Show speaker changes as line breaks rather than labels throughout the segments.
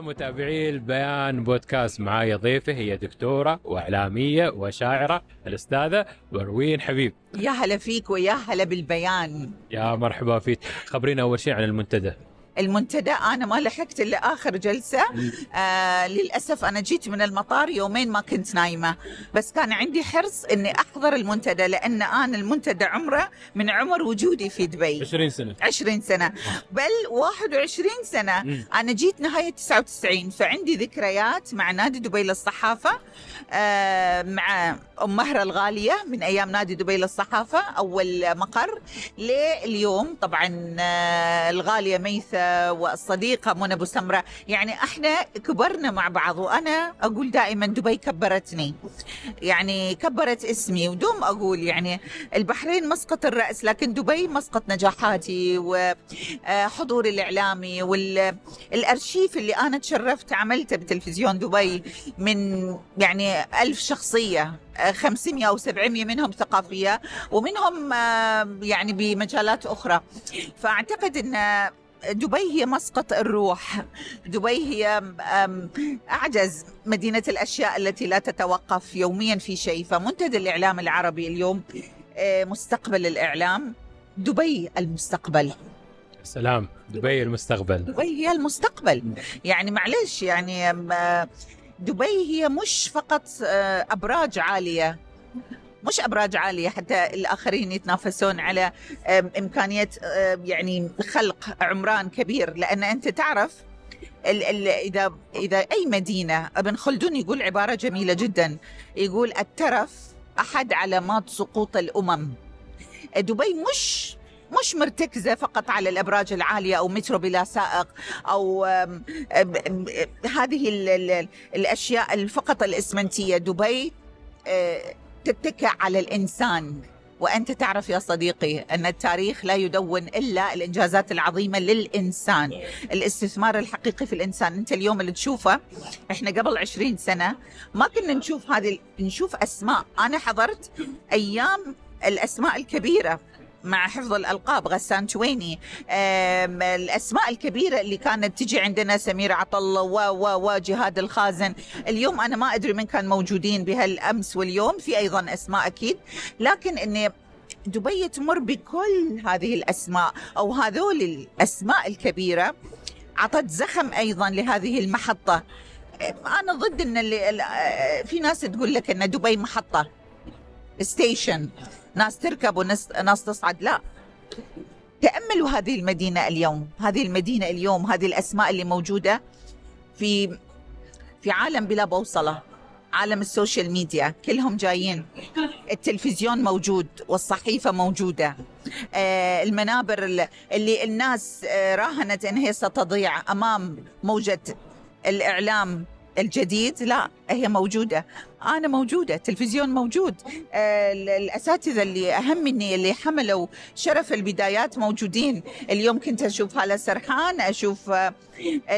متابعي البيان بودكاست معايا ضيفة هي دكتورة وإعلامية وشاعرة الأستاذة مروين حبيب.
يا هلا فيك ويا هلا بالبيان.
يا مرحبا فيك. خبرينا أول شيء عن المنتدى.
المنتدى. أنا ما لحقت إلا آخر جلسة. آه للأسف أنا جيت من المطار يومين ما كنت نايمة. بس كان عندي حرص إني أحضر المنتدى لأن أنا المنتدى عمرة من عمر وجودي في دبي.
20 سنة.
20 سنة. بل 21 سنة.
مم.
أنا جيت نهاية 99 فعندي ذكريات مع نادي دبي للصحافة آه مع ام مهره الغالية من أيام نادي دبي للصحافة أول مقر. لليوم طبعا آه الغالية ميثه والصديقة منى أبو سمرة. يعني إحنا كبرنا مع بعض وأنا أقول دائما دبي كبرتني. يعني كبرت اسمي ودوم أقول يعني البحرين مسقط الرأس لكن دبي مسقط نجاحاتي وحضوري الإعلامي والارشيف اللي أنا تشرفت عملته بتلفزيون دبي من يعني ألف شخصية آه، 500 أو 700 منهم ثقافية ومنهم آه، يعني بمجالات أخرى. فأعتقد إن دبي هي مسقط الروح. دبي هي أعجز مدينة الأشياء التي لا تتوقف يوميا في شيء فمنتدى الإعلام العربي اليوم آه، مستقبل الإعلام. دبي المستقبل.
سلام. دبي المستقبل.
دبي هي المستقبل. يعني معلش يعني آه، دبي هي مش فقط آه، أبراج عالية. مش أبراج عالية حتى الآخرين يتنافسون على إمكانية يعني خلق عمران كبير. لأن أنت تعرف ال ال إذا إذا أي مدينة ابن خلدون يقول عبارة جميلة جدا يقول الترف أحد علامات سقوط الأمم. دبي مش مش مرتكزة فقط على الأبراج العالية أو مترو بلا سائق أو هذه ال ال الأشياء فقط الإسمنتية. دبي آه، تتكئ على الإنسان. وأنت تعرف يا صديقي أن التاريخ لا يدون إلا الإنجازات العظيمة للإنسان. الاستثمار الحقيقي في الإنسان. أنت اليوم اللي تشوفه إحنا قبل عشرين سنة ما كنا نشوف هذه نشوف أسماء. أنا حضرت أيام الأسماء الكبيرة. مع حفظ الألقاب غسان تويني. آم، الأسماء الكبيرة اللي كانت تجي عندنا سميرة عطلة و و و جهاد الخازن. اليوم أنا ما أدري من كان موجودين بهالأمس واليوم في أيضا أسماء أكيد. لكن أني دبي تمر بكل هذه الأسماء أو هذول الأسماء الكبيرة عطت زخم أيضا لهذه المحطة. أنا ضد أن اللي ال- في ناس تقول لك أن دبي محطة station ناس تركب وناس ناس تصعد. لا. تأملوا هذه المدينة اليوم. هذه المدينة اليوم هذه الأسماء اللي موجودة في في عالم بلا بوصلة. عالم ال social media. كلهم جايين. التلفزيون موجود والصحيفة موجودة. آه، المنابر اللي- الناس آه، راهنت أنها ستضيع أمام موجة الإعلام. الجديد لا هي موجودة. أنا موجودة التلفزيون موجود. آه، ال- الأساتذة اللي أهم مني اللي حملوا شرف البدايات موجودين. اليوم كنت أشوف هالة سرحان أشوف آه،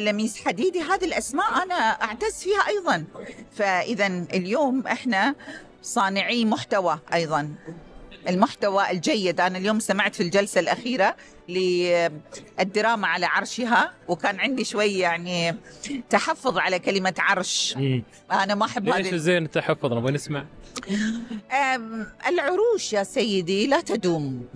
لميس حديدي. هذه الأسماء أنا أعتز فيها أيضا. فإذا اليوم إحنا صانعي محتوى أيضا. المحتوى الجيد. أنا اليوم سمعت في الجلسة الأخيرة للدراما على عرشها وكان عندي شوي يعني تحفظ على كلمة عرش. أنا ما أحب
ليش زين التحفظ؟ نبغى نسمع.
العروش يا سيدي لا تدوم.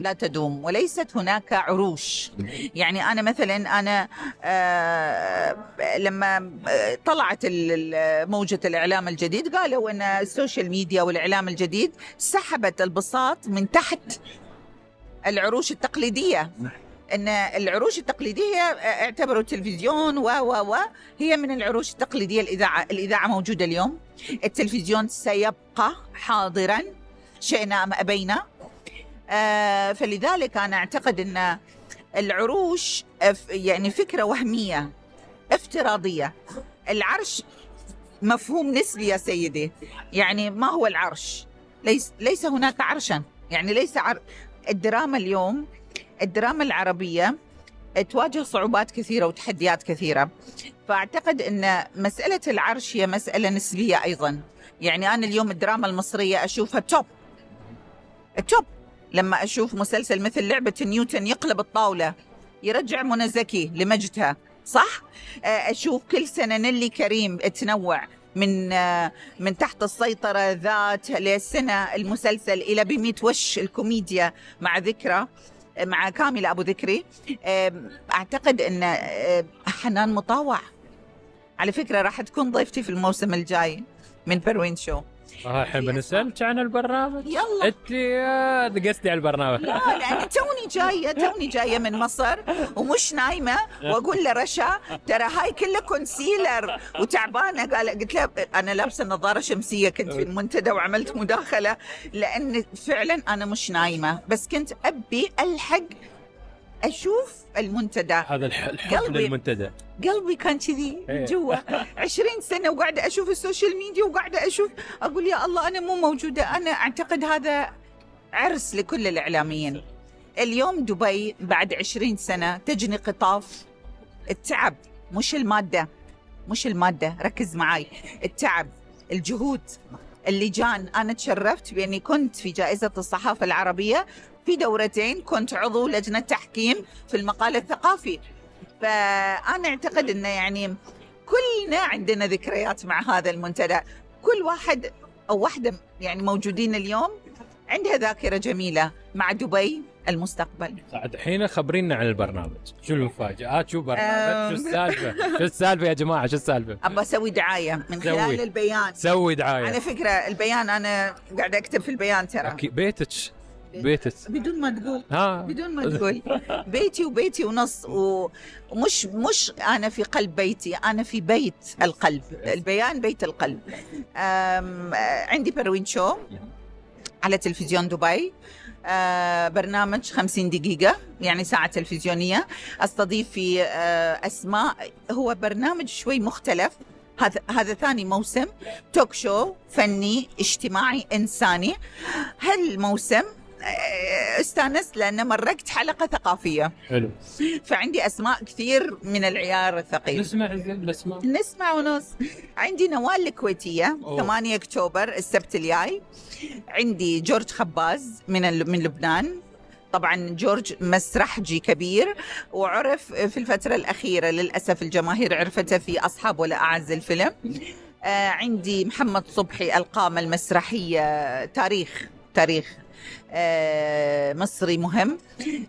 لا تدوم وليست هناك عروش. يعني أنا مثلا أنا آه، لما آه، طلعت موجة الإعلام الجديد قالوا أن السوشيال ميديا والإعلام الجديد سحبت البساط من تحت العروش التقليدية. إن العروش التقليدية اعتبروا التلفزيون و و و هي من العروش التقليدية الإذاعة الإذاعة موجودة اليوم. التلفزيون سيبقى حاضرا. شئنا أم أبينا. آه، فلذلك أنا أعتقد أن العروش يعني فكرة وهمية افتراضية. العرش مفهوم نسبي يا سيدي. يعني ما هو العرش؟ ليس ليس هناك عرشا. يعني ليس عر... الدراما اليوم الدراما العربية تواجه صعوبات كثيرة وتحديات كثيرة. فأعتقد أن مسألة العرش هي مسألة نسبية أيضا. يعني أنا اليوم الدراما المصرية أشوفها توب ال top لما أشوف مسلسل مثل لعبة نيوتن يقلب الطاولة يرجع منى زكي لمجدها صح؟ آه، أشوف كل سنة نيلي كريم تنوع من آه، من تحت السيطرة ذات للسنه المسلسل إلى بميت وش الكوميديا مع ذكرى مع كامل أبو ذكري. آم، أعتقد إن آه، حنان مطاوع. على فكرة راح تكون ضيفتي في الموسم الجاي من بروين شو
آه، الحين بنسالك عن البرنامج؟
يلا.
أنت دقستي على البرنامج.
لا لاني توني جاية توني جاية من مصر ومش نايمة وأقول لرشا ترى هاي كلها concealer وتعبانة. قال قلت له أنا لابسة نظارة شمسية كنت في المنتدى وعملت مداخلة لأن فعلا أنا مش نايمة. بس كنت أبي ألحق أشوف المنتدى.
هذا الح- الحب
قلبي.
للمنتدى.
قلبي كان كذي
إيه.
من جوا. 20 سنة وقاعده أشوف ال social media وقاعده أشوف أقول يا الله أنا مو موجودة. أنا أعتقد هذا عرس لكل الإعلاميين. اليوم دبي بعد 20 سنة تجني قطاف. التعب مش المادة. مش المادة. ركز معاي. التعب الجهود اللجان. أنا تشرفت بأني كنت في جائزة الصحافة العربية في دورتين كنت عضو لجنة تحكيم في المقال الثقافي. فأنا أعتقد انه يعني كلنا عندنا ذكريات مع هذا المنتدى. كل واحد أو واحدة يعني موجودين اليوم عندها ذاكرة جميلة مع دبي المستقبل.
الحين خبرينا عن البرنامج. شو المفاجآت شو برنامج. شو السالفة؟ شو السالفة يا جماعة؟ شو السالفة؟
ابى أسوي دعاية من
سوي.
خلال البيان.
سوي دعاية.
على فكرة البيان أنا قاعدة أكتب في البيان ترى.
بيتك. بيتك.
بدون ما تقول.
ها.
بدون ما تقول. بيتي وبيتي ونص ومش مش أنا في قلب بيتي أنا في بيت القلب. البيان بيت القلب. عندي بروين شو على تلفزيون دبي. آه، برنامج 50 دقيقة يعني ساعة تلفزيونية. أستضيف في آه، أسماء. هو برنامج شوي مختلف. هذا هذا ثاني موسم. توك شو فني اجتماعي إنساني. هالموسم استانست لأن مرقت حلقة ثقافية.
حلو.
فعندي أسماء كثير من العيار الثقيل.
نسمع نسمع
نسمع ونص. عندي نوال الكويتية
أوه.
8 أكتوبر السبت الجاي عندي جورج خباز من ال- من لبنان. طبعا جورج مسرحجي كبير. وعرف في الفترة الأخيرة للأسف الجماهير عرفته في أصحاب ولا أعز الفيلم. آه عندي محمد صبحي القامة المسرحية تاريخ تاريخ مصري مهم.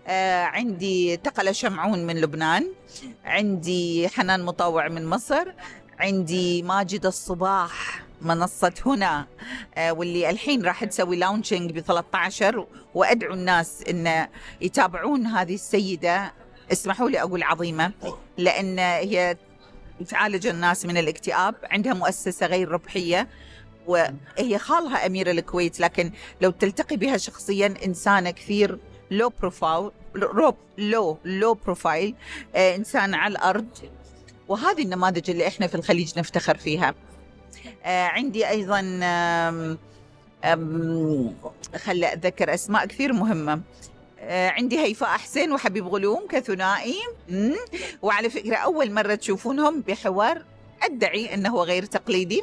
آه عندي تقلة شمعون من لبنان. عندي حنان مطوع من مصر. عندي ماجد الصباح منصة هنا. آه، واللي الحين راح تسوي لاونشنج ب 13 وأدعو الناس إن يتابعون هذه السيدة. اسمحوا لي أقول عظيمة لأن هي تعالج الناس من الاكتئاب. عندها مؤسسة غير ربحية. وهي خالها أمير الكويت لكن لو تلتقي بها شخصيا إنسانة كثير low profile low low low profile إنسان على الأرض. وهذه النماذج اللي إحنا في الخليج نفتخر فيها. آه، عندي أيضا خل أتذكر أسماء كثير مهمة. آه، عندي هيفاء حسين وحبيب غلوم كثنائي. وعلى فكرة أول مرة تشوفونهم بحوار أدعي أنه غير تقليدي.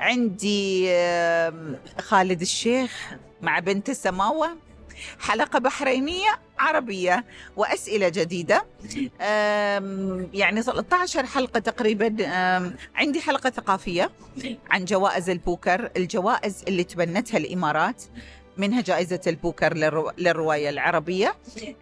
عندي خالد الشيخ مع بنت السماوة حلقة بحرينية عربية وأسئلة جديدة. يعني 13 حلقة تقريبا عندي حلقة ثقافية عن جوائز البوكر الجوائز اللي تبنتها الإمارات. منها جائزة البوكر للرو... للرواية العربية.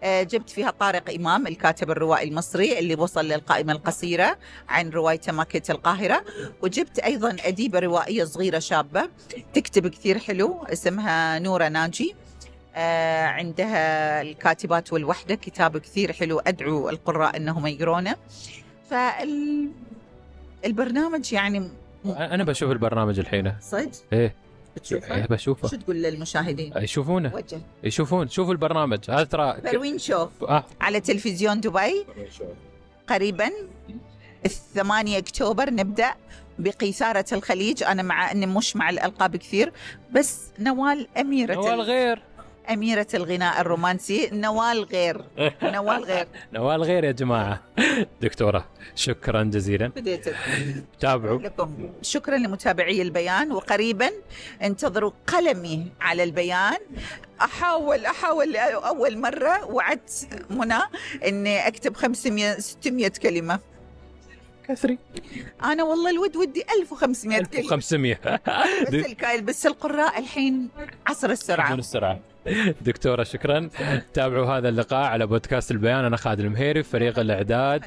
آه، جبت فيها طارق إمام الكاتب الروائي المصري اللي وصل للقائمة القصيرة عن روايته ماكيت القاهرة. وجبت أيضا أديبة روائية صغيرة شابة تكتب كثير حلو اسمها نورة ناجي. آه، عندها الكاتبات والوحدة كتاب كثير حلو أدعو القراء أنهم يقرونه. فالبرنامج يعني
أنا بشوف البرنامج الحين.
صدق؟
إيه،
بتشوفه
بشوفه
شو تقول للمشاهدين؟
يشوفونه.
وجه.
يشوفون شوفوا البرنامج. هذا ترى
بروين شو
آه.
على تلفزيون دبي. قريبا. الثمانية أكتوبر نبدأ بقيثارة الخليج. أنا مع أني مش مع الألقاب كثير بس نوال أميرة.
نوال
ال-
غير.
أميرة الغناء الرومانسي نوال غير. نوال غير.
نوال غير يا جماعة. دكتورة شكرا جزيلا.
بديت.
تابعوا.
لكم. شكرا لمتابعي البيان. وقريبا انتظروا قلمي على البيان. أحاول أحاول أول مرة وعدت منى إني أكتب 500 600 كلمة.
كثري
أنا والله الود ودي 1500 كلمة.
1500
بس الكايل بس القراء الحين عصر السرعة.
بدون السرعة. دكتورة شكرا. تابعوا هذا اللقاء على بودكاست البيان. أنا خالد المهيري فريق الإعداد.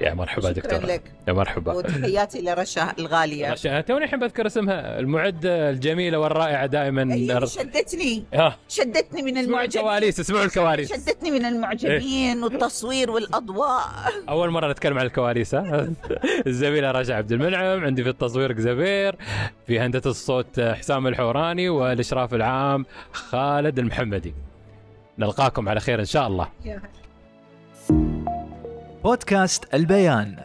يا مرحبا
شكرا
دكتورة.
لك.
يا مرحبا.
وتحياتي لرشا الغالية.
رشا توني الحين بذكر اسمها المعدة الجميلة والرائعة دائما
اللي شدتني.
ها
شدتني من المعجبين.
الكواليس اسمعوا الكواليس.
شدتني من المعجبين والتصوير والأضواء.
أول مرة نتكلم عن الكواليس الزميله رشا عبد المنعم عندي في التصوير زبير في هندسة الصوت حسام الحوراني والإشراف العام خالد المحمدي. نلقاكم على خير إن شاء الله.
بودكاست البيان.